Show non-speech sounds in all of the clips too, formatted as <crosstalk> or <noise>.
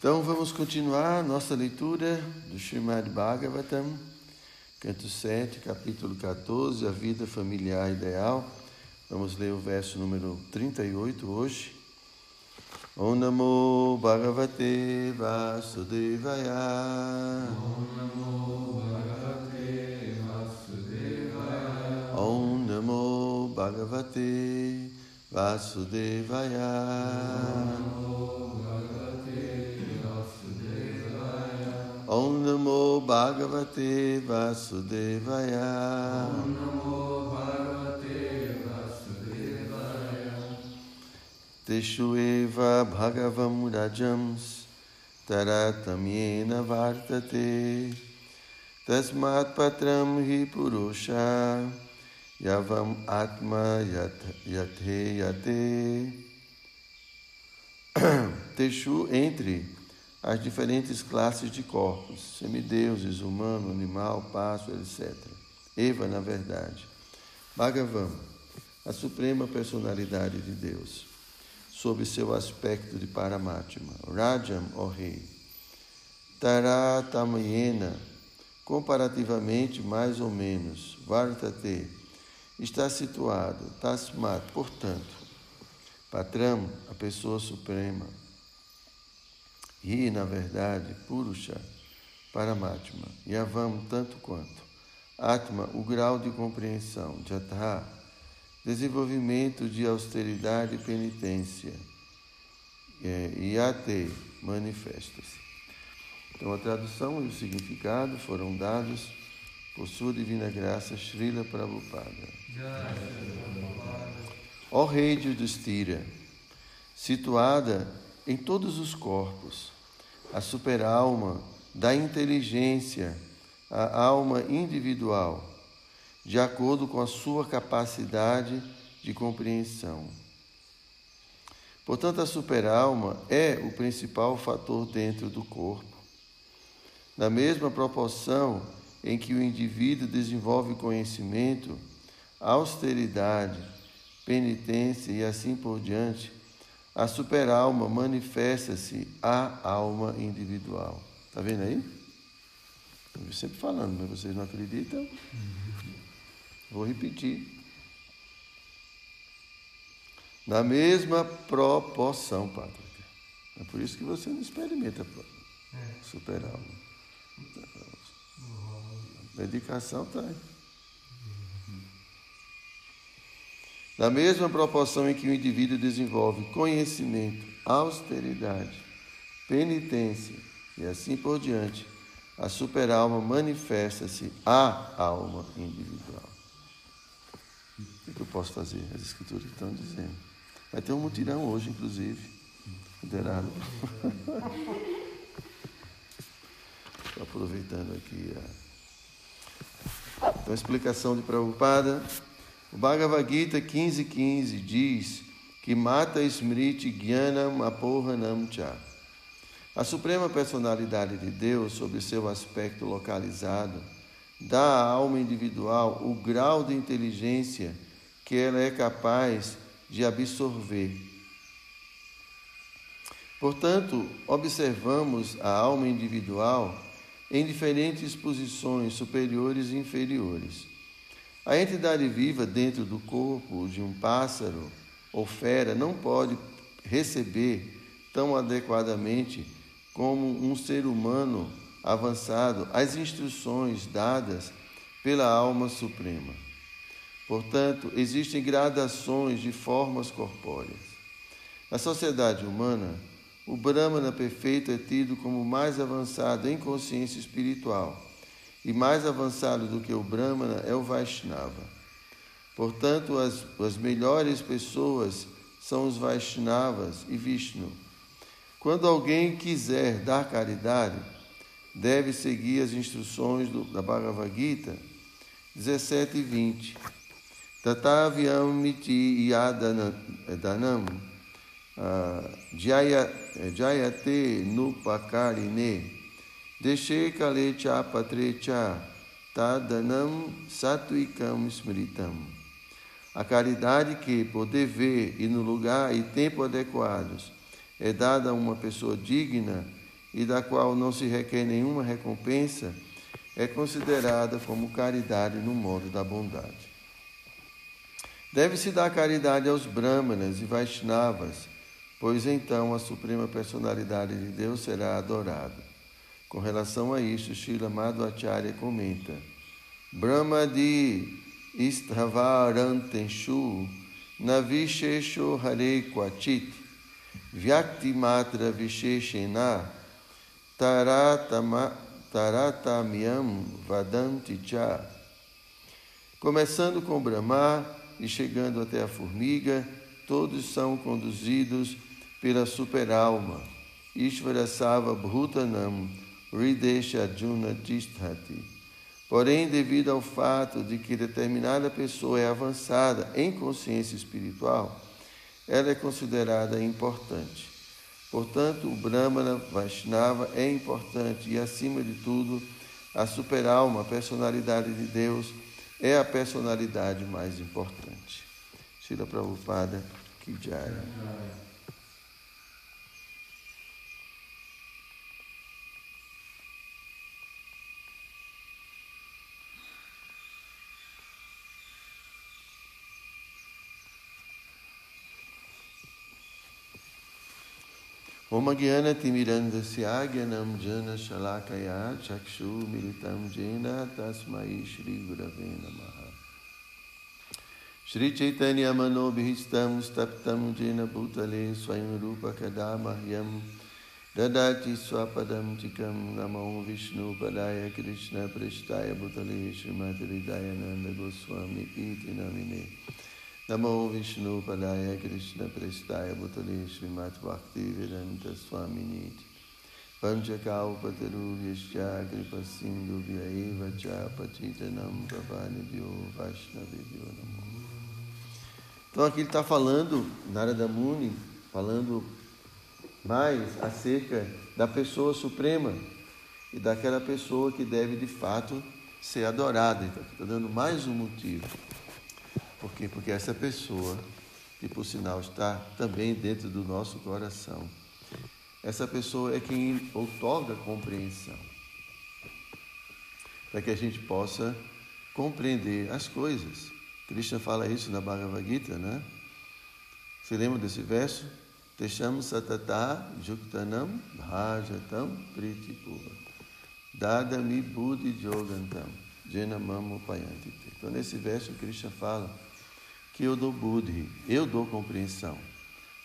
Então vamos continuar nossa leitura do Srimad Bhagavatam, canto 7, capítulo 14, a vida familiar ideal. Vamos ler o verso número 38 hoje. Om Namo Bhagavate Vasudevaya. Om Namo Bhagavate Vasudevaya. Om Namo Bhagavate Vasudevaya. Om Namo Bhagavate Vasudevaya. Om Namo Bhagavate Vasudevaya. Teshu eva bhagavam rajams taratamyena vartate tasmat patram hi purusha yavam atma yat- yathe yate <clears throat> Teshu entre as diferentes classes de corpos, semideuses, humano, animal, pássaro, etc. Eva, na verdade. Bhagavam, a suprema personalidade de Deus sob seu aspecto de Paramatma. Rajam, ó rei. Taratamayena, comparativamente mais ou menos. Vartate, está situado. Tasmat, portanto. Patram, a pessoa suprema. Ri, na verdade, Purusha, Paramatma. Yavam, tanto quanto. Atma, o grau de compreensão. Jatha, desenvolvimento de austeridade e penitência. É, Yate manifesta-se. Então, a tradução e o significado foram dados por Sua Divina Graça Srila Prabhupada. Ó Rei de Yudhishthira, situada em todos os corpos, a superalma da inteligência, a alma individual, de acordo com a sua capacidade de compreensão. Portanto, a superalma é o principal fator dentro do corpo. Na mesma proporção em que o indivíduo desenvolve conhecimento, austeridade, penitência e assim por diante, a superalma manifesta-se à alma individual. Está vendo aí? Eu sempre falando, mas vocês não acreditam? Vou repetir. Na mesma proporção, Patrick. É por isso que você não experimenta superalma. Dedicação está aí. Na mesma proporção em que o indivíduo desenvolve conhecimento, austeridade, penitência e assim por diante, a superalma manifesta-se à alma individual. O que eu posso fazer? As escrituras estão dizendo. Vai ter um mutirão hoje, inclusive, liderado. Estou <laughs> aproveitando aqui a, então, a explicação de Prabhupada. O Bhagavad Gita 15.15 15 diz que mata Smriti Jnanam Apohanam Cha. A suprema personalidade de Deus, sob seu aspecto localizado, dá à alma individual o grau de inteligência que ela é capaz de absorver. Portanto, observamos a alma individual em diferentes posições superiores e inferiores. A entidade viva dentro do corpo de um pássaro ou fera não pode receber tão adequadamente como um ser humano avançado as instruções dadas pela alma suprema. Portanto, existem gradações de formas corpóreas. Na sociedade humana, o Brahmana perfeito é tido como mais avançado em consciência espiritual, e mais avançado do que o Brahmana é o Vaishnava. Portanto, as, as melhores pessoas são os Vaishnavas e Vishnu. Quando alguém quiser dar caridade, deve seguir as instruções do, da Bhagavad Gita 17 e 20. Tatavyam miti yadanam jayate nupakarine deshe kale cha patre cha tadanam satvikam smritam. A caridade que, por dever e no lugar e tempo adequados, é dada a uma pessoa digna e da qual não se requer nenhuma recompensa, é considerada como caridade no modo da bondade. Deve-se dar caridade aos Brahmanas e Vaishnavas, pois então a suprema personalidade de Deus será adorada. Com relação a isso, Srila Madhvacharya comenta: Brahmadi isthavarantenshu navishesho hare quachit vyakti matra visheshena taratama, taratamyam vadanti cha. Começando com Brahma e chegando até a formiga, todos são conduzidos pela superalma. Ishvara Sava Bhutanam Ridesha Arjuna Tisthati. Porém, devido ao fato de que determinada pessoa é avançada em consciência espiritual, ela é considerada importante. Portanto, o Brahmana Vaishnava é importante e, acima de tudo, a superalma, a personalidade de Deus, é a personalidade mais importante. Shila Prabhupada Kijaya. ומגיינת עם אירן דסייגנם ג'נה שלקיה צ'קשו מיליתם ג'נה תסמאי श्री गुरवे नमः श्रीचैतन्यमनोभीष्टं स्तप्तं जेन भूतले स्वयं रूपकदा मह्यं ददाति स्वपदं चिकं नमो विष्णुपदाय कृष्णपृष्ठाय भूतले श्रीमद्हृदायनन्दगोस्वामीति नमिने। Namo Vishnu Padaya Krishna Prestaya Bhutale Srimat Bhakti Vedanta Swami Niti Panchakaupateru Yashya Kripa Sindhu Vyaiva Cha Pachitanam Pavanibhyo Vaishnavibhyo Namo Então aqui ele está falando, Narada Muni, falando mais acerca da pessoa suprema e daquela pessoa que deve de fato ser adorada. Então, está dando mais um motivo por quê? Porque essa pessoa, que por sinal está também dentro do nosso coração, essa pessoa é quem outorga compreensão. Para que a gente possa compreender as coisas. Krishna fala isso na Bhagavad Gita, né? Você lembra desse verso? Tesham satata juktanam bhajatam pritipura. Dadami buddhi jogantam jenamam upayantite. Então, nesse verso, Krishna fala que eu dou buddhi, eu dou compreensão.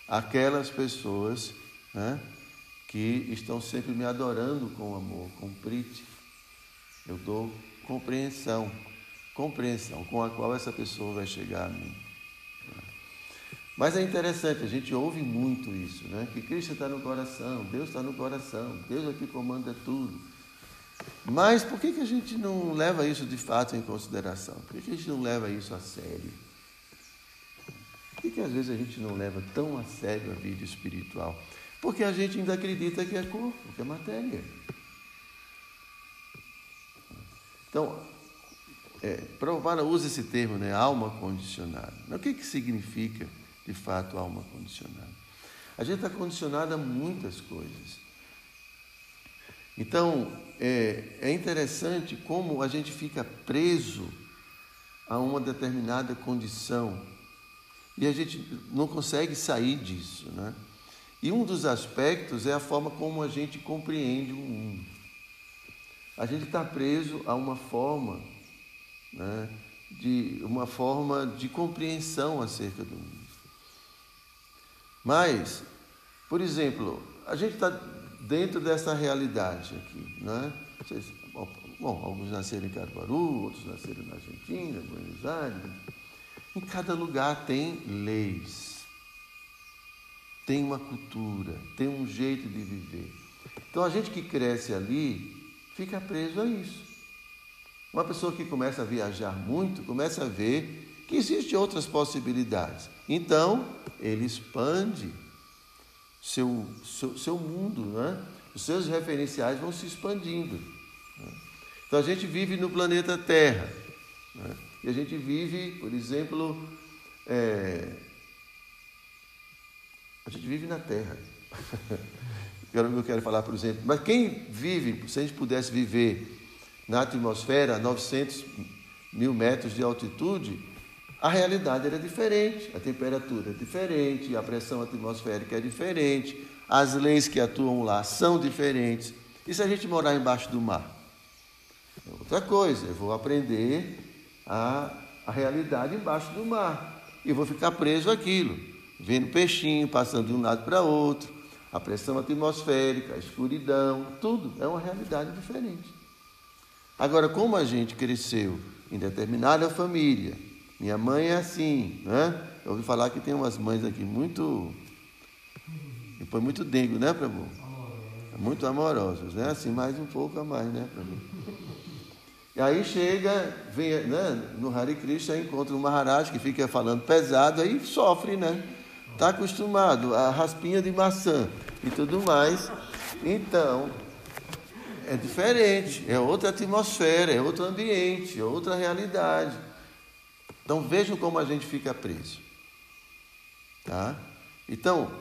Aquelas pessoas né, que estão sempre me adorando com amor, com priti. Eu dou compreensão, compreensão com a qual essa pessoa vai chegar a mim. Mas é interessante, a gente ouve muito isso, né? que Cristo está no coração, Deus está no coração, Deus é que comanda tudo. Mas por que, que a gente não leva isso de fato em consideração? Por que, que a gente não leva isso a sério? Que, que às vezes a gente não leva tão a sério a vida espiritual? Porque a gente ainda acredita que é corpo, que é matéria. Então, é, Prabhupada usa esse termo, né, alma condicionada. Mas o que, que significa, de fato, alma condicionada? A gente está condicionado a muitas coisas. Então, é, é interessante como a gente fica preso a uma determinada condição e a gente não consegue sair disso, né? E um dos aspectos é a forma como a gente compreende o mundo. A gente está preso a uma forma, né, de uma forma de compreensão acerca do mundo. Mas, por exemplo, a gente está dentro dessa realidade aqui, né? Vocês, bom, alguns nasceram em Caruaru, outros nasceram na Argentina, Buenos Aires. Em cada lugar tem leis, tem uma cultura, tem um jeito de viver. Então a gente que cresce ali fica preso a isso. Uma pessoa que começa a viajar muito começa a ver que existem outras possibilidades. Então ele expande seu, seu, seu mundo, né? os seus referenciais vão se expandindo. Né? Então a gente vive no planeta Terra. Né? E a gente vive, por exemplo, é... a gente vive na Terra. <laughs> eu quero falar, por exemplo. Mas quem vive, se a gente pudesse viver na atmosfera a 900 mil metros de altitude, a realidade era diferente, a temperatura é diferente, a pressão atmosférica é diferente, as leis que atuam lá são diferentes. E se a gente morar embaixo do mar? É outra coisa, eu vou aprender a, a realidade embaixo do mar e vou ficar preso àquilo, vendo peixinho passando de um lado para outro, a pressão atmosférica, a escuridão, tudo é uma realidade diferente. Agora, como a gente cresceu em determinada família, minha mãe é assim, né? Eu ouvi falar que tem umas mães aqui muito. Depois muito dengo, né, Prabhu? Muito amorosas, né? Assim, mais um pouco a mais, né, Prabhu? E aí chega, vem né, no Hare Krishna, encontra o Maharaj que fica falando pesado, aí sofre, né? Está acostumado a raspinha de maçã e tudo mais. Então, é diferente, é outra atmosfera, é outro ambiente, é outra realidade. Então vejam como a gente fica preso. Tá? Então,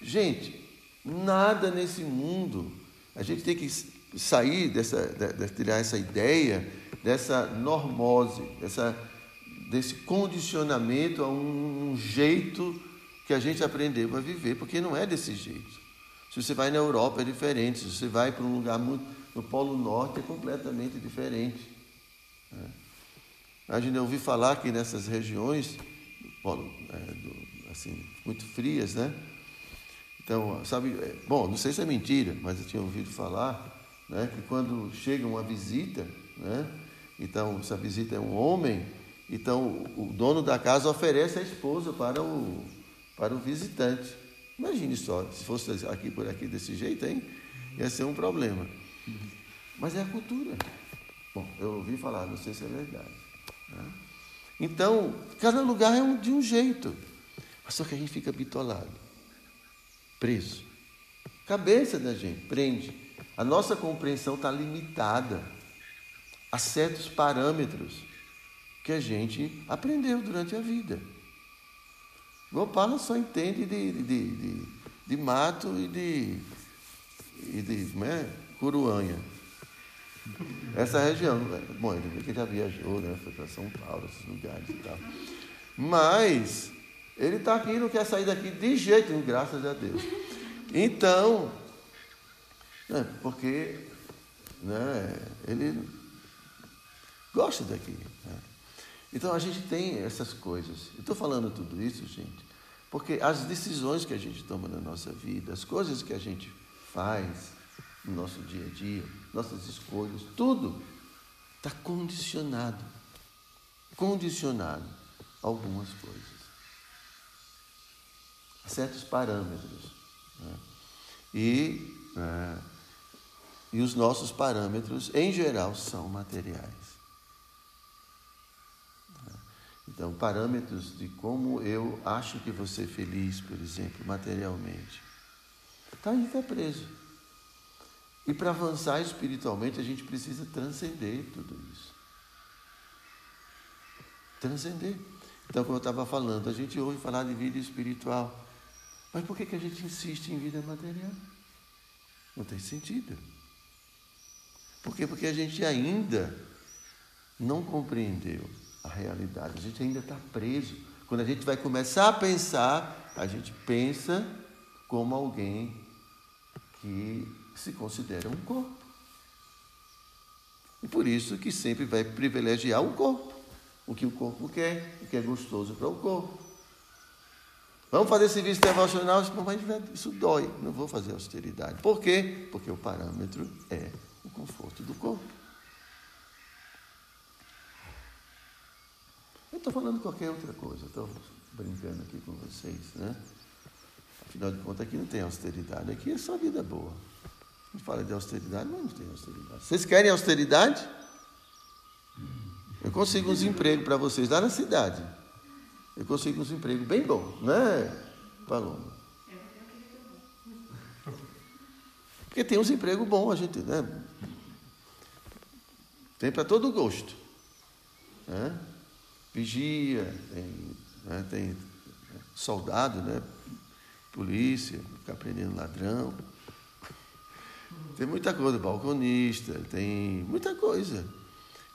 gente, nada nesse mundo, a gente tem que sair dessa, de, tirar essa ideia dessa normose, dessa, desse condicionamento a um, um jeito que a gente aprendeu a viver, porque não é desse jeito. Se você vai na Europa é diferente, se você vai para um lugar muito no Polo Norte é completamente diferente. Né? Imagina, eu ouvi falar que nessas regiões polo, é, do, assim, muito frias, né? Então, sabe, é, bom, não sei se é mentira, mas eu tinha ouvido falar né, que quando chega uma visita, né, então, se a visita é um homem, então o dono da casa oferece a esposa para o, para o visitante. Imagine só, se fosse aqui por aqui desse jeito, hein? Ia ser um problema. Mas é a cultura. Bom, eu ouvi falar, não sei se é verdade. Né? Então, cada lugar é um, de um jeito. Mas só que a gente fica bitolado, preso. Cabeça da gente prende. A nossa compreensão está limitada a certos parâmetros que a gente aprendeu durante a vida. Gopala só entende de, de, de, de mato e de, e de como é? Essa região, bom, ele que já viajou, né? Foi para São Paulo, esses lugares e tal. Mas ele está aqui não quer sair daqui de jeito nenhum, graças a Deus. Então, né, porque né, ele gosta daqui. Né? Então a gente tem essas coisas. Estou falando tudo isso, gente, porque as decisões que a gente toma na nossa vida, as coisas que a gente faz, no nosso dia a dia, nossas escolhas, tudo está condicionado. Condicionado a algumas coisas. A certos parâmetros. E, é, e os nossos parâmetros, em geral, são materiais. Então, parâmetros de como eu acho que você é feliz, por exemplo, materialmente. Está aí, está preso. E para avançar espiritualmente, a gente precisa transcender tudo isso. Transcender. Então, como eu estava falando, a gente ouve falar de vida espiritual. Mas por que, que a gente insiste em vida material? Não tem sentido. Por quê? Porque a gente ainda não compreendeu a realidade. A gente ainda está preso. Quando a gente vai começar a pensar, a gente pensa como alguém que se considera um corpo. E por isso que sempre vai privilegiar o corpo, o que o corpo quer, o que é gostoso para o corpo. Vamos fazer serviço devocional, mas isso dói, não vou fazer austeridade. Por quê? Porque o parâmetro é o conforto do corpo. Eu estou falando qualquer outra coisa, estou brincando aqui com vocês, né? Afinal de contas, aqui não tem austeridade, aqui é só vida boa. Não fala de austeridade, mas não tem austeridade. Vocês querem austeridade? Eu consigo uns empregos para vocês lá na cidade. Eu consigo uns empregos bem bons, né, Paloma? Porque tem uns empregos bons, a gente, né? Tem para todo gosto. Né? Vigia, tem, né? tem soldado, né? Polícia, ficar prendendo ladrão. tem muita coisa, balconista, tem muita coisa.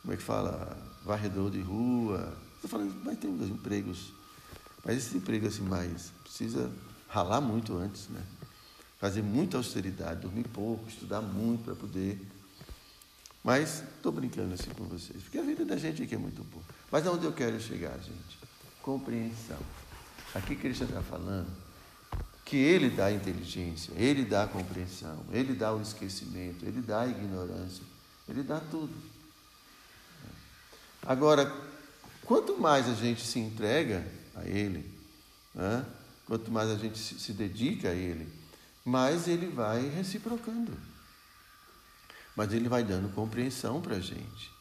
Como é que fala? Varredor de rua. Estou falando, mas tem uns empregos. Mas esse emprego assim mais precisa ralar muito antes, né? Fazer muita austeridade, dormir pouco, estudar muito para poder. Mas estou brincando assim com vocês, porque a vida da gente aqui é muito boa. Mas onde eu quero chegar, gente? Compreensão. Aqui Cristo está falando que Ele dá inteligência, Ele dá compreensão, Ele dá o esquecimento, Ele dá a ignorância, Ele dá tudo. Agora, quanto mais a gente se entrega a Ele, né? quanto mais a gente se dedica a Ele, mais Ele vai reciprocando. Mas Ele vai dando compreensão para a gente.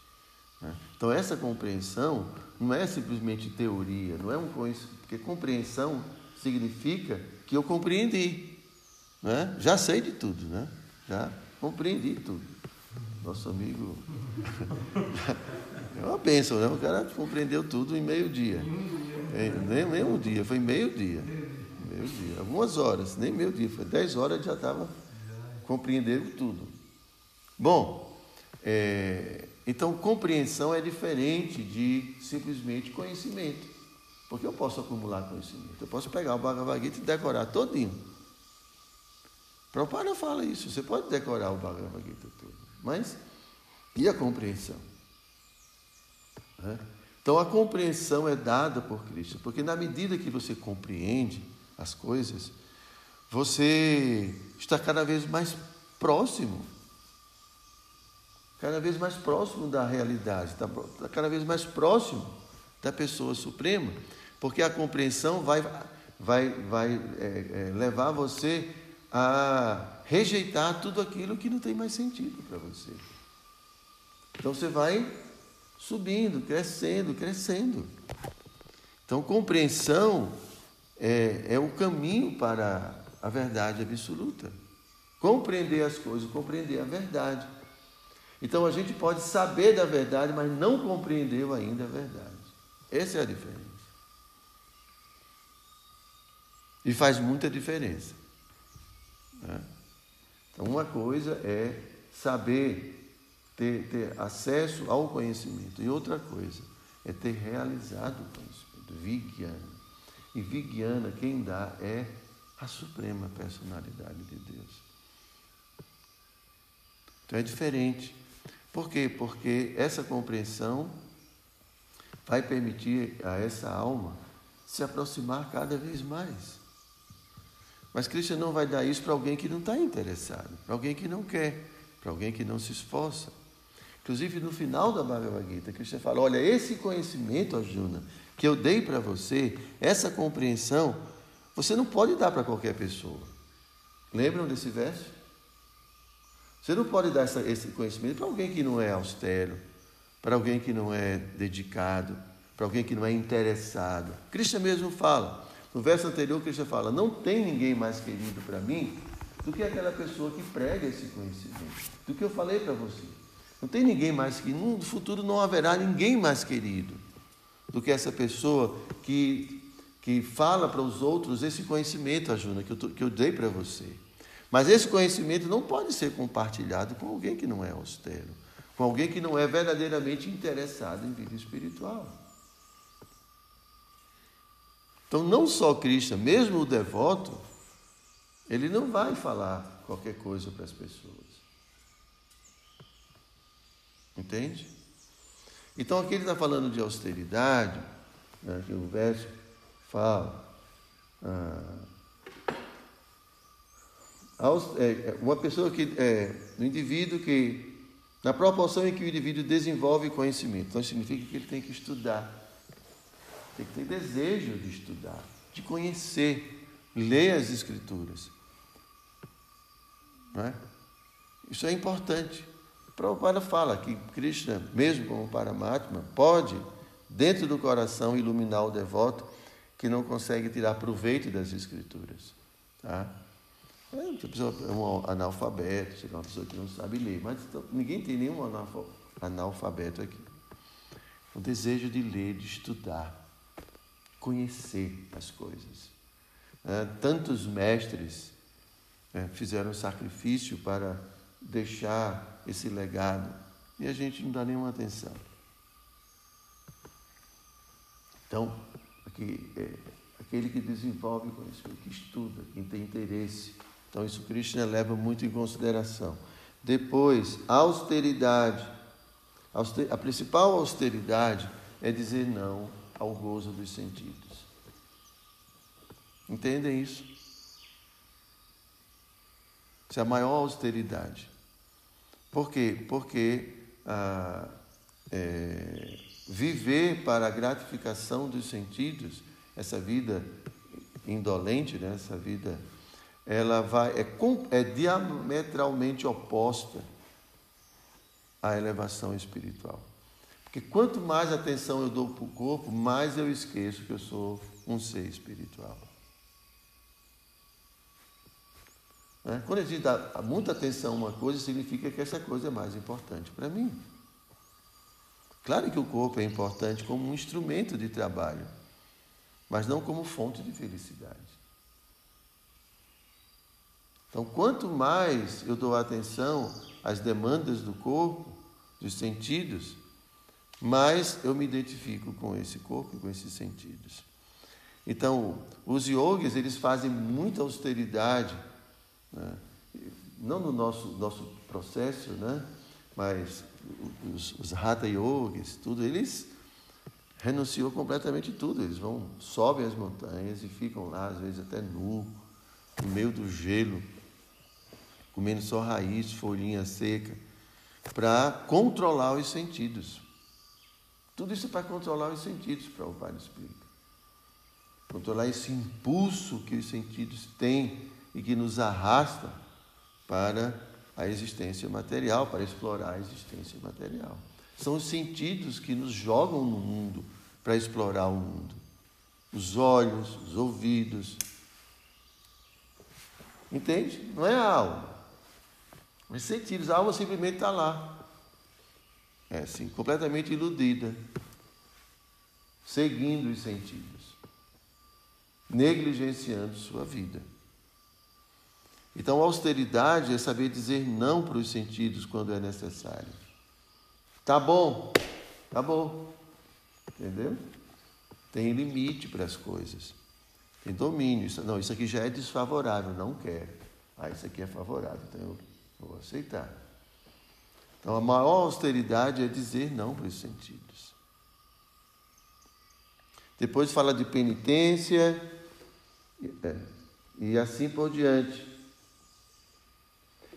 Né? Então, essa compreensão não é simplesmente teoria, não é um conhecimento, porque compreensão significa que eu compreendi. Né? Já sei de tudo, né? já compreendi tudo. Nosso amigo. <laughs> é uma bênção, né? O cara compreendeu tudo em meio dia. É, nem, nem um dia, foi meio dia. Meio dia. Algumas horas, nem meio dia, foi dez horas já estava compreendendo tudo. Bom, é, então, compreensão é diferente de simplesmente conhecimento. Porque eu posso acumular conhecimento. Eu posso pegar o Bhagavad Gita e decorar todinho. Prabhupada fala isso. Você pode decorar o Bhagavad Gita todo. Mas, e a compreensão? Então, a compreensão é dada por Cristo. Porque na medida que você compreende as coisas, você está cada vez mais próximo cada vez mais próximo da realidade, está tá cada vez mais próximo da pessoa suprema, porque a compreensão vai, vai, vai é, é, levar você a rejeitar tudo aquilo que não tem mais sentido para você. Então você vai subindo, crescendo, crescendo. Então, compreensão é, é o caminho para a verdade absoluta. Compreender as coisas, compreender a verdade. Então a gente pode saber da verdade, mas não compreendeu ainda a verdade. Essa é a diferença. E faz muita diferença. Né? Então, uma coisa é saber, ter, ter acesso ao conhecimento, e outra coisa é ter realizado o conhecimento. Vigyana. E Vigyana, quem dá é a suprema personalidade de Deus. Então é diferente. Por quê? Porque essa compreensão vai permitir a essa alma se aproximar cada vez mais. Mas Cristo não vai dar isso para alguém que não está interessado, para alguém que não quer, para alguém que não se esforça. Inclusive, no final da Bhagavad Gita, Cristo fala: Olha, esse conhecimento, Arjuna, que eu dei para você, essa compreensão, você não pode dar para qualquer pessoa. Lembram desse verso? Você não pode dar esse conhecimento para alguém que não é austero, para alguém que não é dedicado, para alguém que não é interessado. Cristo mesmo fala, no verso anterior, Cristo fala: Não tem ninguém mais querido para mim do que aquela pessoa que prega esse conhecimento, do que eu falei para você. Não tem ninguém mais que no futuro não haverá ninguém mais querido do que essa pessoa que, que fala para os outros esse conhecimento, Ajuna, que eu, que eu dei para você. Mas esse conhecimento não pode ser compartilhado com alguém que não é austero, com alguém que não é verdadeiramente interessado em vida espiritual. Então, não só Cristo, mesmo o devoto, ele não vai falar qualquer coisa para as pessoas. Entende? Então, aqui ele está falando de austeridade, né, que o verso fala. Ah, é, é, uma pessoa que é um indivíduo que na proporção em que o indivíduo desenvolve conhecimento, então significa que ele tem que estudar, tem que ter desejo de estudar, de conhecer, ler as escrituras. Não é? Isso é importante. Prabhupada fala que Krishna, mesmo como Paramatma, pode, dentro do coração, iluminar o devoto que não consegue tirar proveito das escrituras. Tá? É, é um analfabeto, é uma pessoa que não sabe ler, mas então, ninguém tem nenhum analfabeto aqui. O desejo de ler, de estudar, conhecer as coisas. É, tantos mestres é, fizeram sacrifício para deixar esse legado e a gente não dá nenhuma atenção. Então, aqui, é, aquele que desenvolve conhecimento, que estuda, quem tem interesse. Então, isso Krishna leva muito em consideração. Depois, austeridade. A principal austeridade é dizer não ao gozo dos sentidos. Entendem isso? Isso é a maior austeridade. Por quê? Porque ah, é, viver para a gratificação dos sentidos, essa vida indolente, né? essa vida, ela vai, é, é diametralmente oposta à elevação espiritual. Porque quanto mais atenção eu dou para o corpo, mais eu esqueço que eu sou um ser espiritual. Né? Quando a gente dá muita atenção a uma coisa, significa que essa coisa é mais importante para mim. Claro que o corpo é importante como um instrumento de trabalho, mas não como fonte de felicidade. Então, quanto mais eu dou atenção às demandas do corpo, dos sentidos, mais eu me identifico com esse corpo e com esses sentidos. Então, os yogis, eles fazem muita austeridade, né? não no nosso, nosso processo, né? mas os, os Hatha Yogis, tudo, eles renunciou completamente tudo. Eles vão, sobem as montanhas e ficam lá, às vezes até nu, no meio do gelo, comendo só raiz, folhinha seca, para controlar os sentidos. Tudo isso é para controlar os sentidos, para o Pai explica. Controlar esse impulso que os sentidos têm e que nos arrasta para a existência material, para explorar a existência material. São os sentidos que nos jogam no mundo para explorar o mundo. Os olhos, os ouvidos. Entende? Não é a alma. Os sentidos, a alma simplesmente está lá. É assim, completamente iludida. Seguindo os sentidos. Negligenciando sua vida. Então, austeridade é saber dizer não para os sentidos quando é necessário. Tá bom, tá bom. Entendeu? Tem limite para as coisas. Tem domínio. Não, isso aqui já é desfavorável, não quero. Ah, isso aqui é favorável, então eu vou aceitar. Então, a maior austeridade é dizer não para os sentidos. Depois fala de penitência é, e assim por diante.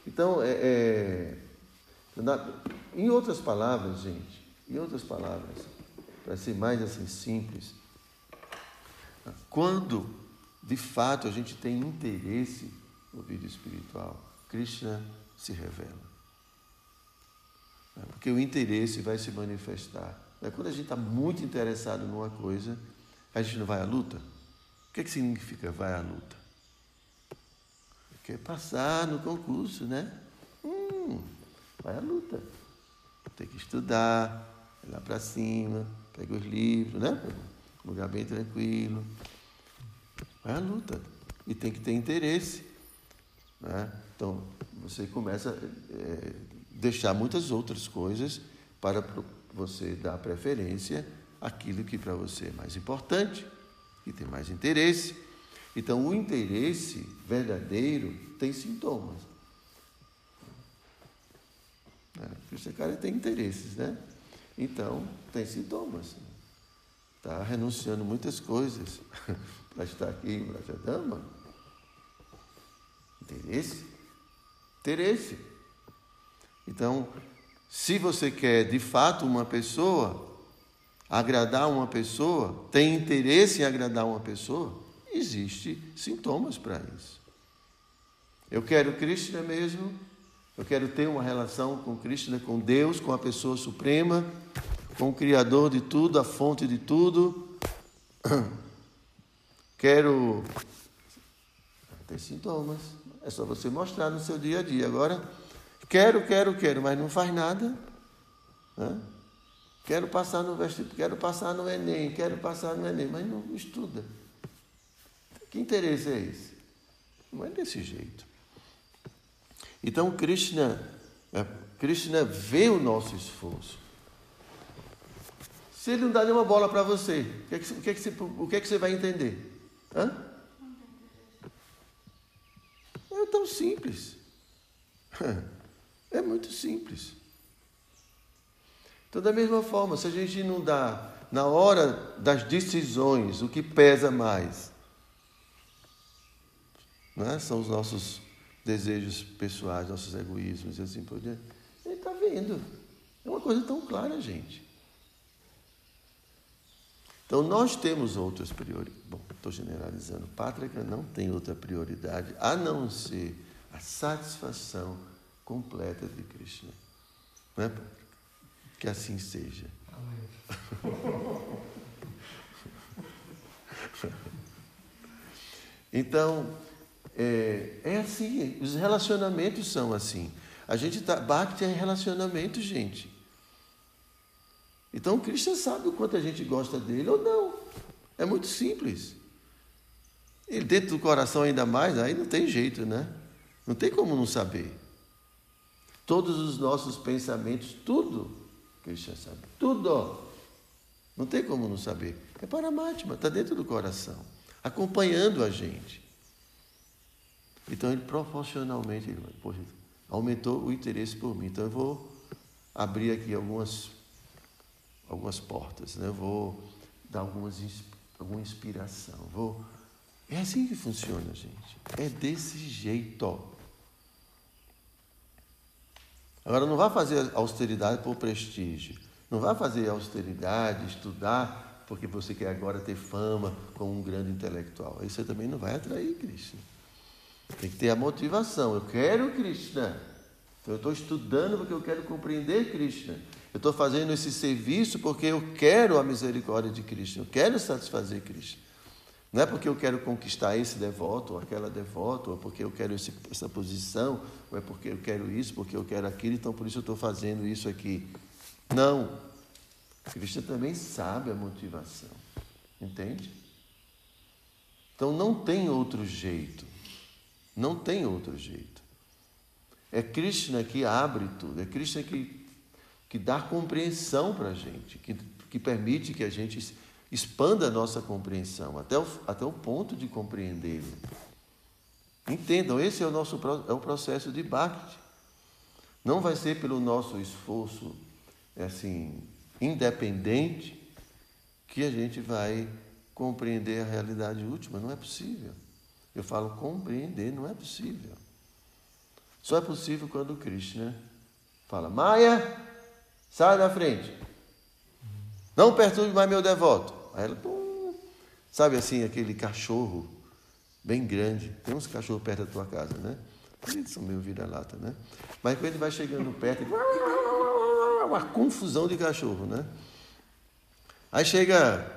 Então, é, é, em outras palavras, gente, em outras palavras, para ser mais assim simples, quando de fato a gente tem interesse no vida espiritual, Krishna se revela. Né, porque o interesse vai se manifestar. Né, quando a gente está muito interessado numa coisa, a gente não vai à luta. O que, é que significa vai à luta? Quer passar no concurso, né? Hum, vai à luta. Tem que estudar, ir lá para cima, pega os livros, né? Um lugar bem tranquilo. Vai à luta. E tem que ter interesse. Né? Então, você começa a é, deixar muitas outras coisas para você dar preferência àquilo que para você é mais importante, que tem mais interesse. Então, o interesse verdadeiro tem sintomas. É, esse cara tem interesses, né? Então, tem sintomas. Está renunciando muitas coisas <laughs> para estar aqui em Brajadama. Interesse? Interesse. Então, se você quer de fato uma pessoa, agradar uma pessoa, tem interesse em agradar uma pessoa, Existem sintomas para isso. Eu quero Krishna mesmo, eu quero ter uma relação com Krishna, com Deus, com a pessoa suprema, com o Criador de tudo, a fonte de tudo. <clears throat> Quero. Tem sintomas. É só você mostrar no seu dia a dia. Agora, quero, quero, quero, mas não faz nada. Né? Quero passar no vestibular, quero passar no Enem, quero passar no Enem, mas não estuda. Que interesse é esse? Não é desse jeito. Então Krishna, é, Krishna vê o nosso esforço. Se ele não dá nenhuma bola para você, o que, é que, o, que é que você, o que é que você vai entender? Hã? É tão simples. É muito simples. Então, da mesma forma, se a gente não dá na hora das decisões o que pesa mais, né? são os nossos desejos pessoais, nossos egoísmos e assim por diante. Ele está vendo. É uma coisa tão clara, gente. Então nós temos outras prioridades. Bom, estou generalizando. Pátrica não tem outra prioridade a não ser a satisfação completa de Krishna. Não é, Que assim seja. <laughs> então, é, é assim, os relacionamentos são assim. A gente tá, bate em relacionamento, gente. Então, o Cristo sabe o quanto a gente gosta dele ou não. É muito simples. E dentro do coração ainda mais, aí não tem jeito, né? Não tem como não saber. Todos os nossos pensamentos, tudo, Cristo sabe. Tudo. Não tem como não saber. É Paramatma, está dentro do coração, acompanhando a gente. Então ele proporcionalmente ele, poxa, aumentou o interesse por mim. Então eu vou abrir aqui algumas, algumas portas, né? Vou dar algumas, alguma inspiração. Vou... É assim que funciona, gente. É desse jeito. Agora não vá fazer austeridade por prestígio. Não vá fazer austeridade, estudar, porque você quer agora ter fama como um grande intelectual. Aí você também não vai atrair Cristo. Tem que ter a motivação. Eu quero Krishna. Então eu estou estudando porque eu quero compreender Krishna. Eu estou fazendo esse serviço porque eu quero a misericórdia de Krishna. Eu quero satisfazer Krishna. Não é porque eu quero conquistar esse devoto ou aquela devota, ou porque eu quero esse, essa posição, ou é porque eu quero isso, porque eu quero aquilo, então por isso eu estou fazendo isso aqui. Não. Krishna também sabe a motivação. Entende? Então não tem outro jeito. Não tem outro jeito. É Krishna que abre tudo, é Krishna que, que dá compreensão para a gente, que, que permite que a gente expanda a nossa compreensão até o, até o ponto de compreendê-lo. Entendam, esse é o nosso é o processo de Bhakti. Não vai ser pelo nosso esforço assim independente que a gente vai compreender a realidade última. Não é possível. Eu falo compreender, não é possível. Só é possível quando o Krishna fala: Maia, sai da frente. Não perturbe mais meu devoto. Aí ela, pum, sabe assim, aquele cachorro bem grande. Tem uns cachorros perto da tua casa, né? Eles são meio vira-lata, né? Mas quando ele vai chegando perto, <laughs> uma confusão de cachorro, né? Aí chega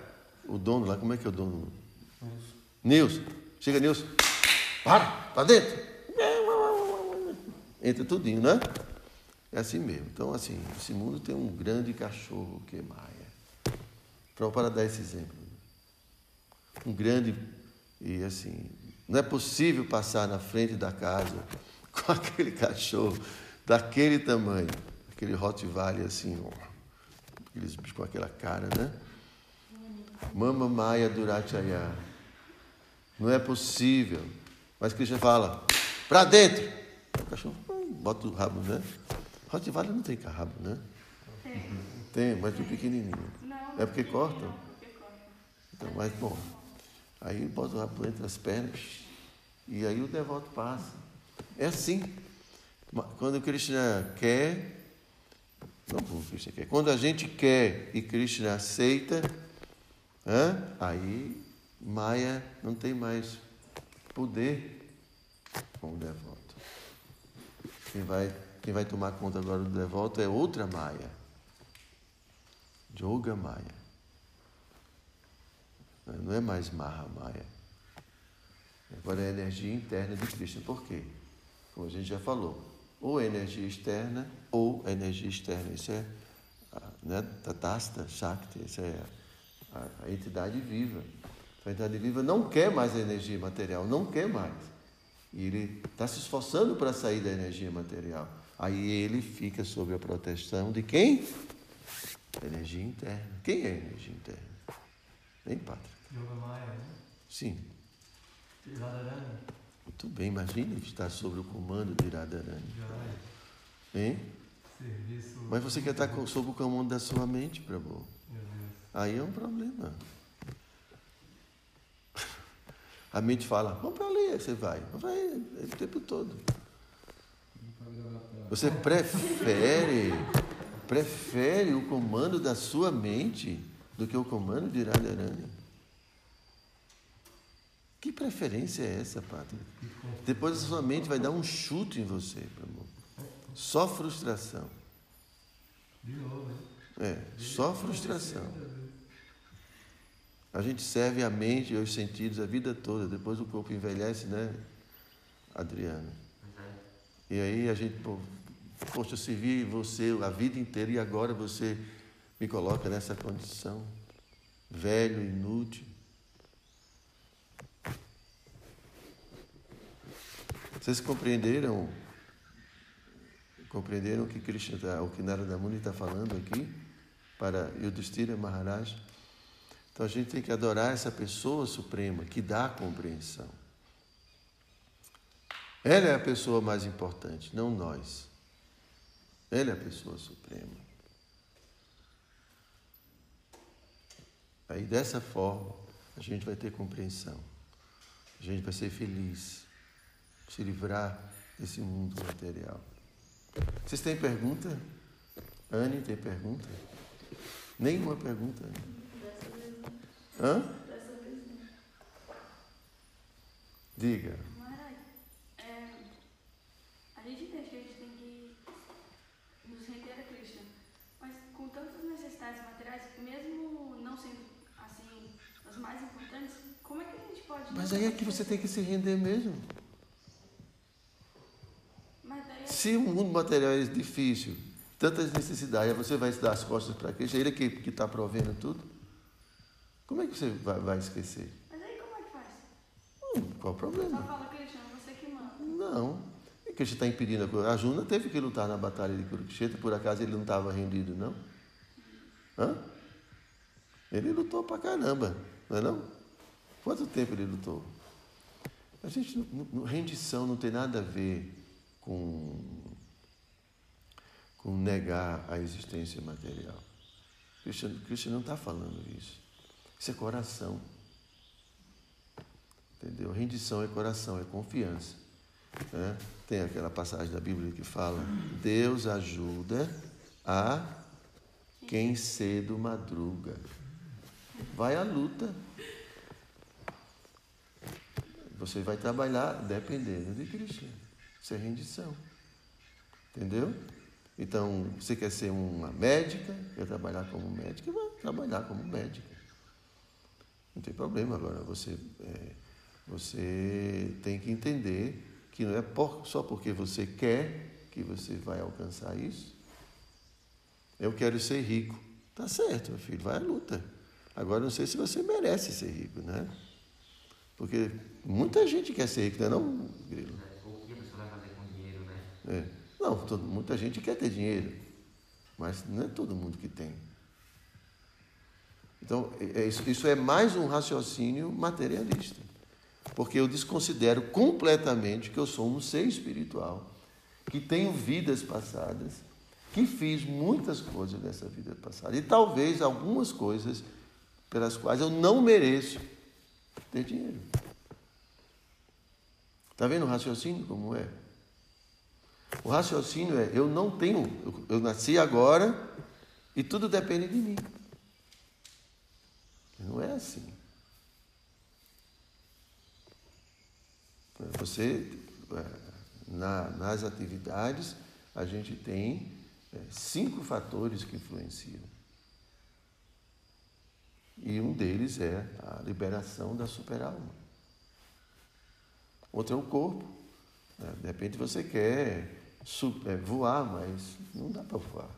o dono lá, como é que é o dono? Nilson. Chega Nilson. Para, para dentro. Entra tudinho, né? É assim mesmo. Então, assim, esse mundo tem um grande cachorro que é Maia. Para dar esse exemplo. Um grande. E assim, não é possível passar na frente da casa <laughs> com aquele cachorro daquele tamanho, aquele Rottweiler assim, ó, aqueles bichos com aquela cara, né? Mama Maia Durachaya. Não é possível. Mas Cristo fala, para dentro. O cachorro hum, bota o rabo, né? Rottweiler não tem rabo, né? Tem. Tem, mas tem pequenininho. Não, é porque corta? Então, mas bom. Aí bota o rabo entre as pernas e aí o devoto passa. É assim. Quando Krishna quer, não o Krishna quer. Quando a gente quer e Krishna aceita, aí Maia não tem mais poder com o devoto. Quem vai, quem vai tomar conta agora do devoto é outra Maia. Yoga Maia. Não é mais Maha Maia. Agora é a energia interna de Krishna. Por quê? Como a gente já falou. Ou energia externa, ou energia externa. Isso é né, Tatasta Shakti, isso é a, a entidade viva. A entidade viva não quer mais a energia material, não quer mais. E ele está se esforçando para sair da energia material. Aí ele fica sob a proteção de quem? Energia interna. Quem é a energia interna? Hein, Pátria? Yoga Maya, né? Sim. Radharani. Muito bem, imagine estar sob o comando de Radharani. Jai. Hein? Serviço. Mas você quer estar sob o comando da sua mente, Prabhu. Meu Deus. Aí é um problema. A mente fala, vamos para ali, aí você vai. Vai o tempo todo. Você prefere, prefere o comando da sua mente do que o comando de Radharani. Que preferência é essa, Pátria? Depois a sua mente vai dar um chute em você, Prabhu. Só frustração. De novo? É, só frustração. A gente serve a mente e os sentidos a vida toda, depois o corpo envelhece, né, Adriano? E aí a gente, pô, poxa, eu servi você a vida inteira e agora você me coloca nessa condição, velho, inútil. Vocês compreenderam? Compreenderam o que Krishna tá, o que Narada Muni está falando aqui para Yudhishthira Maharaj? Então a gente tem que adorar essa pessoa suprema que dá a compreensão. Ela é a pessoa mais importante, não nós. Ela é a pessoa suprema. Aí dessa forma a gente vai ter compreensão. A gente vai ser feliz, se livrar desse mundo material. Vocês têm pergunta? Anne, tem pergunta? Nenhuma pergunta. Anne. Hã? Diga. Maharaj, é, a gente entende que a gente tem que nos render a Krishna, mas com tantas necessidades materiais, mesmo não sendo assim as mais importantes, como é que a gente pode. Mas aí é que você tem que se render mesmo. Daí Se o mundo material é difícil, tantas necessidades, aí você vai se dar as costas para Cristo, ele que está provendo tudo. Como é que você vai, vai esquecer? Mas aí como é que faz? Hum, qual o Só problema? fala Krishna, você que manda. Não. E Krishna está impedindo a coisa. A Juna teve que lutar na batalha de Kurukshetra, por acaso ele não estava rendido, não? Hã? Ele lutou pra caramba, não é não? Quanto tempo ele lutou? A gente, rendição não tem nada a ver com, com negar a existência material. Krishna, Krishna não está falando isso. Isso é coração. Entendeu? Rendição é coração, é confiança. né? Tem aquela passagem da Bíblia que fala: Deus ajuda a quem cedo madruga. Vai à luta. Você vai trabalhar dependendo de Krishna. Isso é rendição. Entendeu? Então, você quer ser uma médica, quer trabalhar como médica, vai trabalhar como médica. Não tem problema agora. Você, é, você tem que entender que não é por- só porque você quer que você vai alcançar isso. Eu quero ser rico. Tá certo, meu filho, vai à luta. Agora não sei se você merece ser rico, né? Porque muita gente quer ser rico, não é não, Grilo? O que a pessoa vai fazer com dinheiro, né? É. Não, todo- muita gente quer ter dinheiro, mas não é todo mundo que tem. Então, é- é isso, é mais um raciocínio materialista. Porque eu desconsidero completamente que eu sou um ser espiritual, que tenho vidas passadas, que fiz muitas coisas nessa vida passada. E talvez algumas coisas pelas quais eu não mereço ter dinheiro. Está vendo o raciocínio como é? O raciocínio é: eu não tenho, eu nasci agora e tudo depende de mim. Não é assim. Você, é, na- nas atividades, a gente tem é, cinco fatores que influenciam. E um deles é a liberação da superalma. Outro é o corpo. De repente você quer é, voar, mas não dá para voar.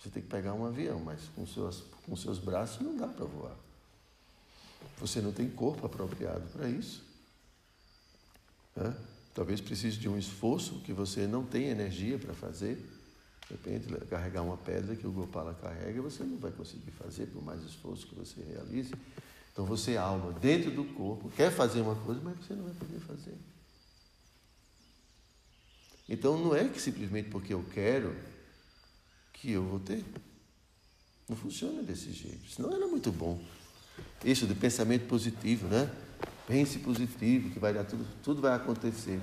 Você tem que pegar um avião, mas com seus, com seus braços não dá para voar. Você não tem corpo apropriado para isso. né? Talvez precise de um esforço que você não tem energia para fazer. De repente, carregar uma pedra que o Gopala carrega, você não vai conseguir fazer, por mais esforço que você realize. Então, você, alma, dentro do corpo, quer fazer uma coisa, mas você não vai poder fazer. Então, não é que simplesmente porque eu quero que eu vou ter. Não funciona desse jeito. Senão era muito bom. Isso de pensamento positivo, né? Pense positivo, que vai dar tudo, tudo vai acontecer.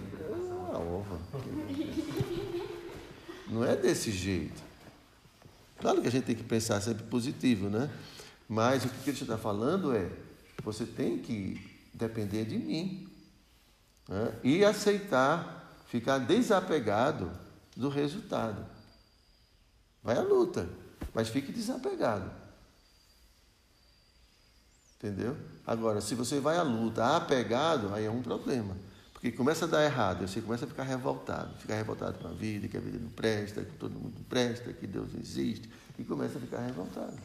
Ah, ova. Não é desse jeito. Claro que a gente tem que pensar sempre positivo, né? Mas o que ele está falando é: você tem que depender de mim né? e aceitar, ficar desapegado do resultado. Vai à luta, mas fique desapegado. Entendeu? Agora, se você vai à luta apegado, aí é um problema. Porque começa a dar errado, você começa a ficar revoltado, ficar revoltado com a vida, que a vida não presta, que todo mundo presta, que Deus não existe, e começa a ficar revoltado.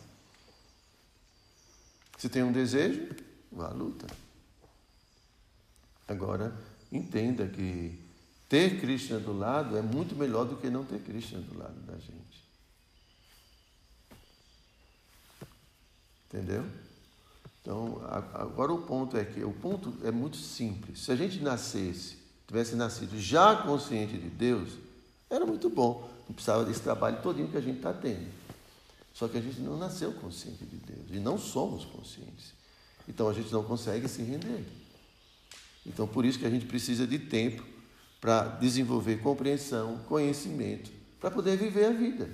Se tem um desejo, vá à luta. Agora, entenda que ter Krishna do lado é muito melhor do que não ter Krishna do lado da gente. Entendeu? Então, agora o ponto é que o ponto é muito simples. Se a gente nascesse, tivesse nascido já consciente de Deus, era muito bom. Não precisava desse trabalho todinho que a gente está tendo. Só que a gente não nasceu consciente de Deus e não somos conscientes. Então a gente não consegue se render. Então por isso que a gente precisa de tempo para desenvolver compreensão, conhecimento, para poder viver a vida.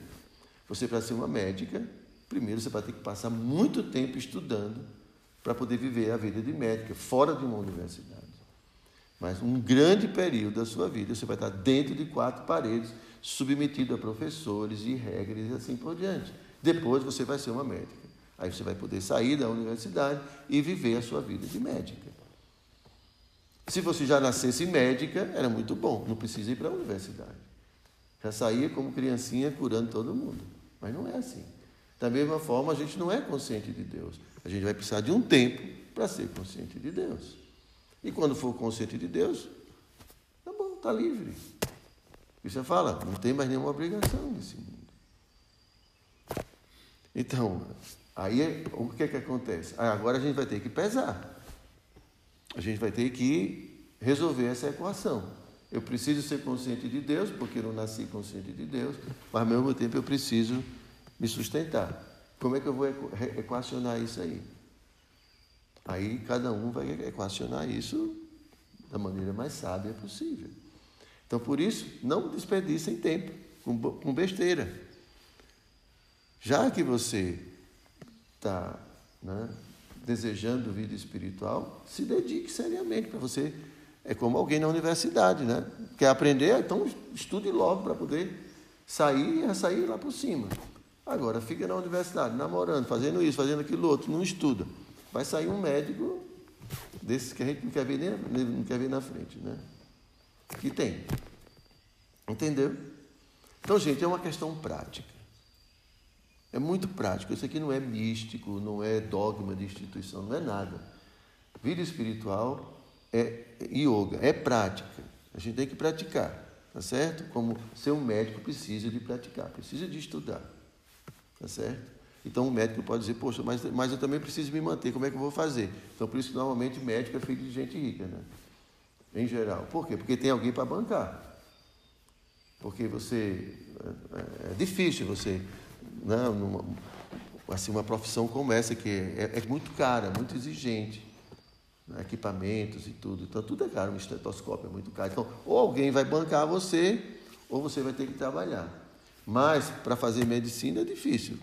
Você para ser uma médica, primeiro você vai ter que passar muito tempo estudando para poder viver a vida de médica, fora de uma universidade. Mas um grande período da sua vida você vai estar dentro de quatro paredes, submetido a professores e regras e assim por diante. Depois você vai ser uma médica. Aí você vai poder sair da universidade e viver a sua vida de médica. Se você já nascesse médica, era muito bom, não precisa ir para a universidade. Já saía como criancinha curando todo mundo. Mas não é assim. Da mesma forma, a gente não é consciente de Deus. A gente vai precisar de um tempo para ser consciente de Deus. E quando for consciente de Deus, tá bom, tá livre. E você fala, não tem mais nenhuma obrigação nesse mundo. Então, aí o que é que acontece? agora a gente vai ter que pesar. A gente vai ter que resolver essa equação. Eu preciso ser consciente de Deus, porque eu não nasci consciente de Deus, mas ao mesmo tempo eu preciso me sustentar. Como é que eu vou equacionar isso aí? Aí cada um vai equacionar isso da maneira mais sábia possível. Então, por isso, não desperdicem tempo com besteira. Já que você está né, desejando vida espiritual, se dedique seriamente para você. É como alguém na universidade, né? Quer aprender? Então estude logo para poder sair e sair lá por cima. Agora, fica na universidade, namorando, fazendo isso, fazendo aquilo outro, não estuda. Vai sair um médico desses que a gente não quer ver, nem, não quer ver na frente, né? Que tem. Entendeu? Então, gente, é uma questão prática. É muito prático. Isso aqui não é místico, não é dogma de instituição, não é nada. Vida espiritual é yoga, é prática. A gente tem que praticar, tá certo? Como ser um médico precisa de praticar, precisa de estudar. Tá certo? Então o médico pode dizer, poxa, mas, mas eu também preciso me manter, como é que eu vou fazer? Então por isso que normalmente médico é filho de gente rica, né? Em geral. Por quê? Porque tem alguém para bancar. Porque você. É, é difícil você. Né, numa, assim, uma profissão como essa, que é, é muito cara, muito exigente. Né, equipamentos e tudo. Então tudo é caro, um estetoscópio é muito caro. Então, ou alguém vai bancar você, ou você vai ter que trabalhar. Mas para fazer medicina é difícil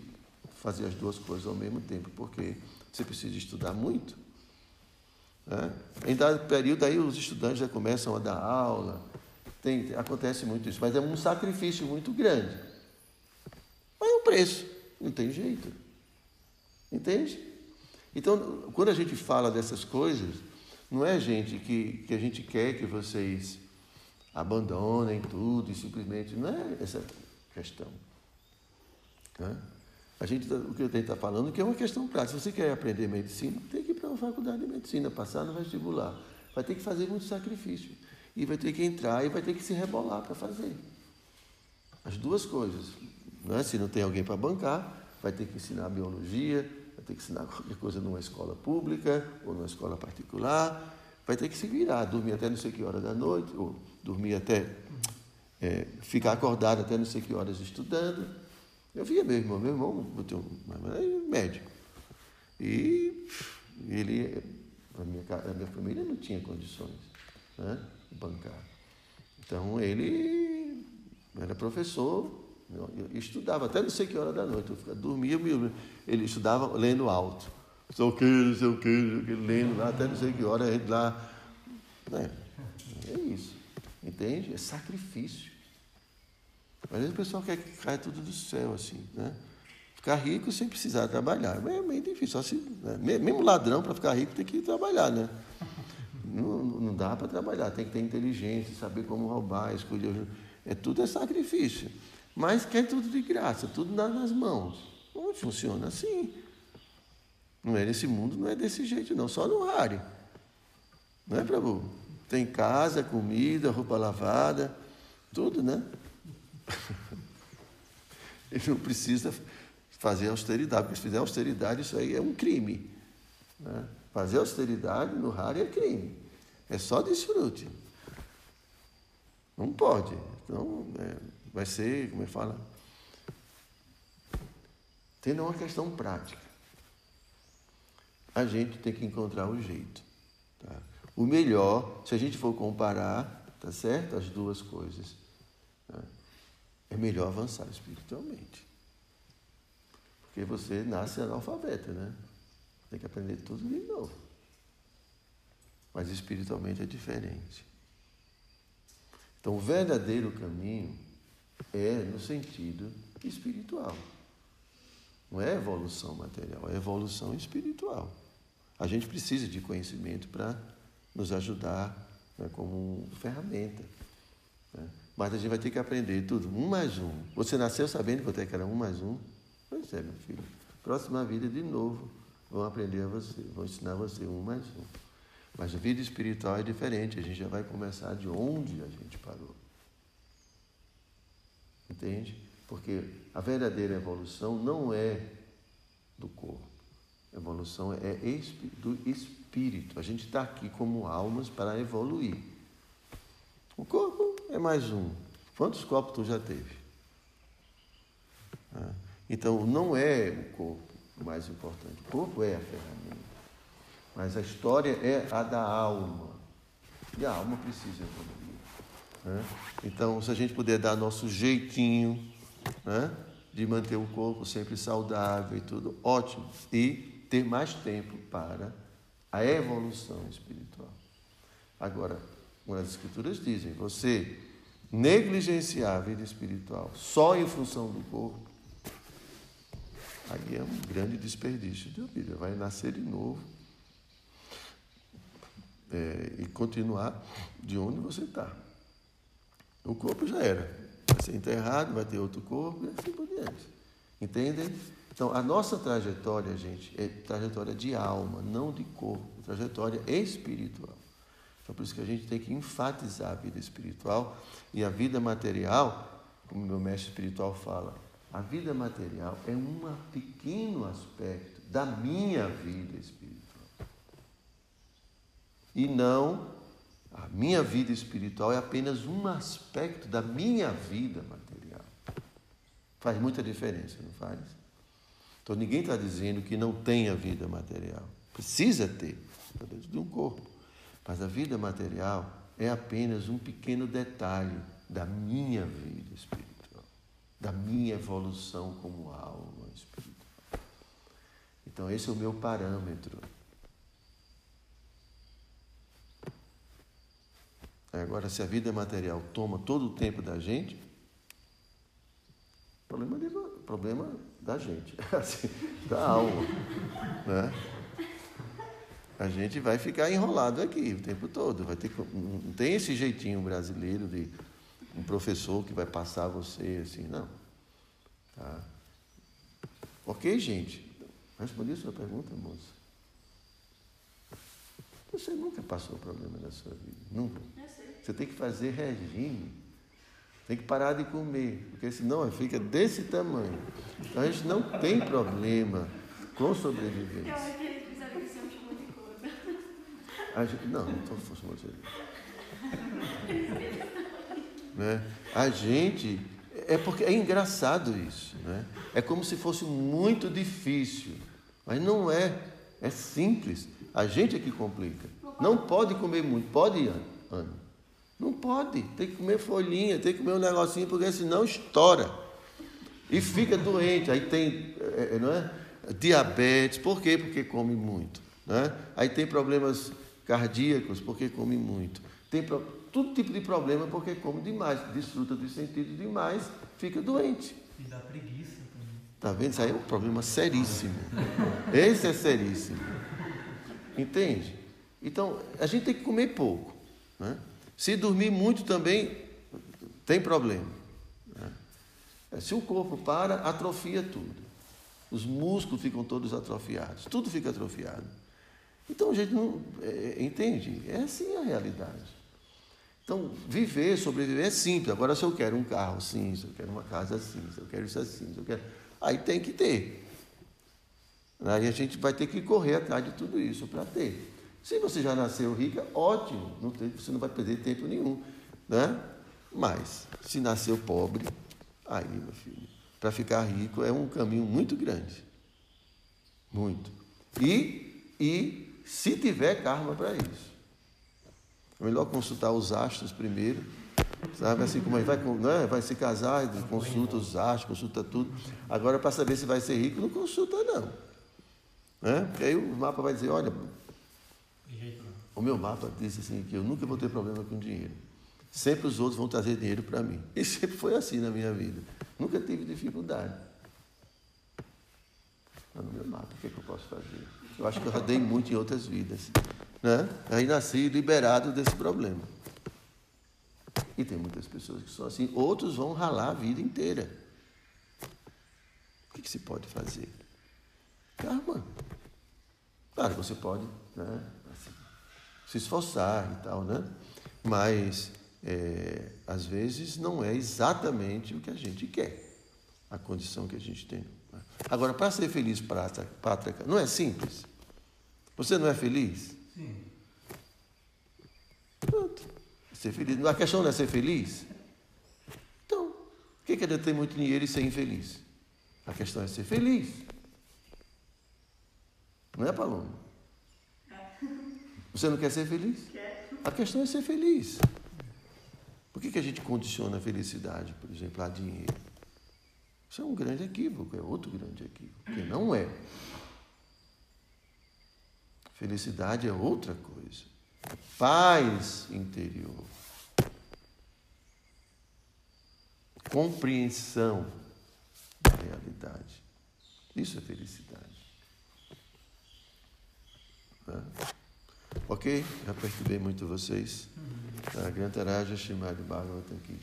fazer as duas coisas ao mesmo tempo, porque você precisa estudar muito. Né? Em dado período, aí os estudantes já começam a dar aula, tem, acontece muito isso, mas é um sacrifício muito grande. Mas é um preço, não tem jeito. Entende? Então, quando a gente fala dessas coisas, não é gente que, que a gente quer que vocês abandonem tudo e simplesmente. Não é essa questão. Né? A gente, tá, o que eu tenho estar falando que é uma questão prática. Se você quer aprender medicina, tem que ir para uma faculdade de medicina, passar no vestibular. Vai ter que fazer muito sacrifício. e vai ter que entrar e vai ter que se rebolar para fazer. As duas coisas. Não é? Se não tem alguém para bancar, vai ter que ensinar biologia, vai ter que ensinar qualquer coisa numa escola pública ou numa escola particular, vai ter que se virar, dormir até não sei que hora da noite, ou dormir até é, ficar acordado até não sei que horas estudando. Eu via meu irmão, meu irmão é médico. E ele, a minha, a minha família não tinha condições né, bancar. Então ele era professor, eu estudava até não sei que hora da noite, eu dormia, ele estudava lendo alto. Sei o que, não sei o que, lendo lá até não sei que hora, gente lá. É, é isso. Entende? É sacrifício. Às vezes o pessoal quer que caia tudo do céu, assim, né? Ficar rico sem precisar trabalhar. É meio difícil. Só se, né? Mesmo ladrão, para ficar rico, tem que trabalhar, né? Não, não dá para trabalhar, tem que ter inteligência, saber como roubar, escolher. É tudo é sacrifício. Mas quer tudo de graça, tudo nas mãos. Não funciona assim. Não é nesse mundo, não é desse jeito, não. Só no raro. Não é, Prabhu? Tem casa, comida, roupa lavada, tudo, né? <laughs> Ele não precisa fazer austeridade, porque se fizer austeridade, isso aí é um crime. Né? Fazer austeridade no raro é crime. É só desfrute. Não pode. Então, é, vai ser, como é que fala? Tendo uma questão prática. A gente tem que encontrar o jeito. Tá? O melhor, se a gente for comparar, tá certo? As duas coisas. Tá? É melhor avançar espiritualmente. Porque você nasce analfabeta, né? Tem que aprender tudo de novo. Mas espiritualmente é diferente. Então, o verdadeiro caminho é no sentido espiritual. Não é evolução material, é evolução espiritual. A gente precisa de conhecimento para nos ajudar né, como ferramenta. Né? Mas a gente vai ter que aprender tudo, um mais um. Você nasceu sabendo quanto é que era um mais um? Pois é, meu filho. Próxima vida, de novo, vão aprender a você, vão ensinar você um mais um. Mas a vida espiritual é diferente, a gente já vai começar de onde a gente parou. Entende? Porque a verdadeira evolução não é do corpo. A evolução é do espírito. A gente está aqui como almas para evoluir. O corpo é mais um. Quantos copos tu já teve? Ah, então, não é o corpo o mais importante. O corpo é a ferramenta. Mas a história é a da alma. E a alma precisa evoluir. Né? Então, se a gente puder dar nosso jeitinho né? de manter o corpo sempre saudável e tudo, ótimo. E ter mais tempo para a evolução espiritual. Agora, as escrituras dizem, você negligenciar a vida espiritual só em função do corpo, aí é um grande desperdício de vida. Vai nascer de novo é, e continuar de onde você está. O corpo já era. Vai ser enterrado, vai ter outro corpo e assim por diante. Entendem? Então, a nossa trajetória, gente, é trajetória de alma, não de corpo, trajetória espiritual. Então, por isso que a gente tem que enfatizar a vida espiritual e a vida material, como meu mestre espiritual fala, a vida material é um pequeno aspecto da minha vida espiritual. E não, a minha vida espiritual é apenas um aspecto da minha vida material. Faz muita diferença, não faz? Então ninguém está dizendo que não tenha vida material. Precisa ter, dentro de um corpo. Mas a vida material é apenas um pequeno detalhe da minha vida espiritual, da minha evolução como alma espiritual. Então, esse é o meu parâmetro. Agora, se a vida material toma todo o tempo da gente, problema, de, problema da gente, <laughs> assim, da alma. Né? a gente vai ficar enrolado aqui o tempo todo. Vai ter, não tem esse jeitinho brasileiro de um professor que vai passar você assim, não. Tá? Ok, gente? Respondi a sua pergunta, moça. Você nunca passou problema na sua vida? Nunca? Você tem que fazer regime. Tem que parar de comer, porque senão fica desse tamanho. Então a gente não tem problema com sobrevivência. Um. A gente, não, não estou falando de né? A gente. É porque é engraçado isso. Né? É como se fosse muito difícil. Mas não é. É simples. A gente é que complica. Não pode comer muito. Pode, Ana? Não pode. Tem que comer folhinha, tem que comer um negocinho, porque senão estoura. E fica doente. Aí tem é, é não é? diabetes. Por quê? Porque come muito. Né? Aí tem problemas cardíacos, porque come muito. Tem pro... todo tipo de problema, porque come demais. Desfruta dos sentidos demais, fica doente. E dá preguiça também. Tá vendo? Isso aí é um problema seríssimo. Esse é seríssimo. Entende? Então, a gente tem que comer pouco. Né? Se dormir muito também, tem problema. Né? Se o corpo para, atrofia tudo. Os músculos ficam todos atrofiados. Tudo fica atrofiado. Então, a gente não. É, é, entende? É assim a realidade. Então, viver, sobreviver é simples. Agora, se eu quero um carro assim, se eu quero uma casa assim, se eu quero isso assim, eu quero. Aí tem que ter. Aí a gente vai ter que correr atrás de tudo isso para ter. Se você já nasceu rica, ótimo, não tem, você não vai perder tempo nenhum. Né? Mas, se nasceu pobre, aí, meu filho, para ficar rico é um caminho muito grande. Muito. E, e se tiver karma para isso. É melhor consultar os astros primeiro. Sabe assim como vai, né? vai se casar, consulta os astros, consulta tudo. Agora, para saber se vai ser rico, não consulta, não. Né? Porque aí o mapa vai dizer, olha, o meu mapa diz assim que eu nunca vou ter problema com dinheiro. Sempre os outros vão trazer dinheiro para mim. E sempre foi assim na minha vida. Nunca tive dificuldade. Mas no meu mapa, o que, é que eu posso fazer? Eu acho que eu rodei muito em outras vidas. Né? Aí nasci liberado desse problema. E tem muitas pessoas que são assim. Outros vão ralar a vida inteira. O que, que se pode fazer? Karma. Claro, você pode né, se esforçar e tal, né? Mas é, às vezes não é exatamente o que a gente quer, a condição que a gente tem. Agora, para ser feliz, Pátrica, não é simples? Você não é feliz? Sim. Pronto. Ser feliz. A questão não é ser feliz? Então, o que é ter muito dinheiro e ser infeliz? A questão é ser feliz. Não é, Paloma? Você não quer ser feliz? A questão é ser feliz. Por que, que a gente condiciona a felicidade, por exemplo, a dinheiro? Isso é um grande equívoco, é outro grande equívoco, porque não é. Felicidade é outra coisa. Paz interior. Compreensão da realidade. Isso é felicidade. Ok? Já perturbei muito vocês. Grantaraja Shimad Bhagavatam Ki.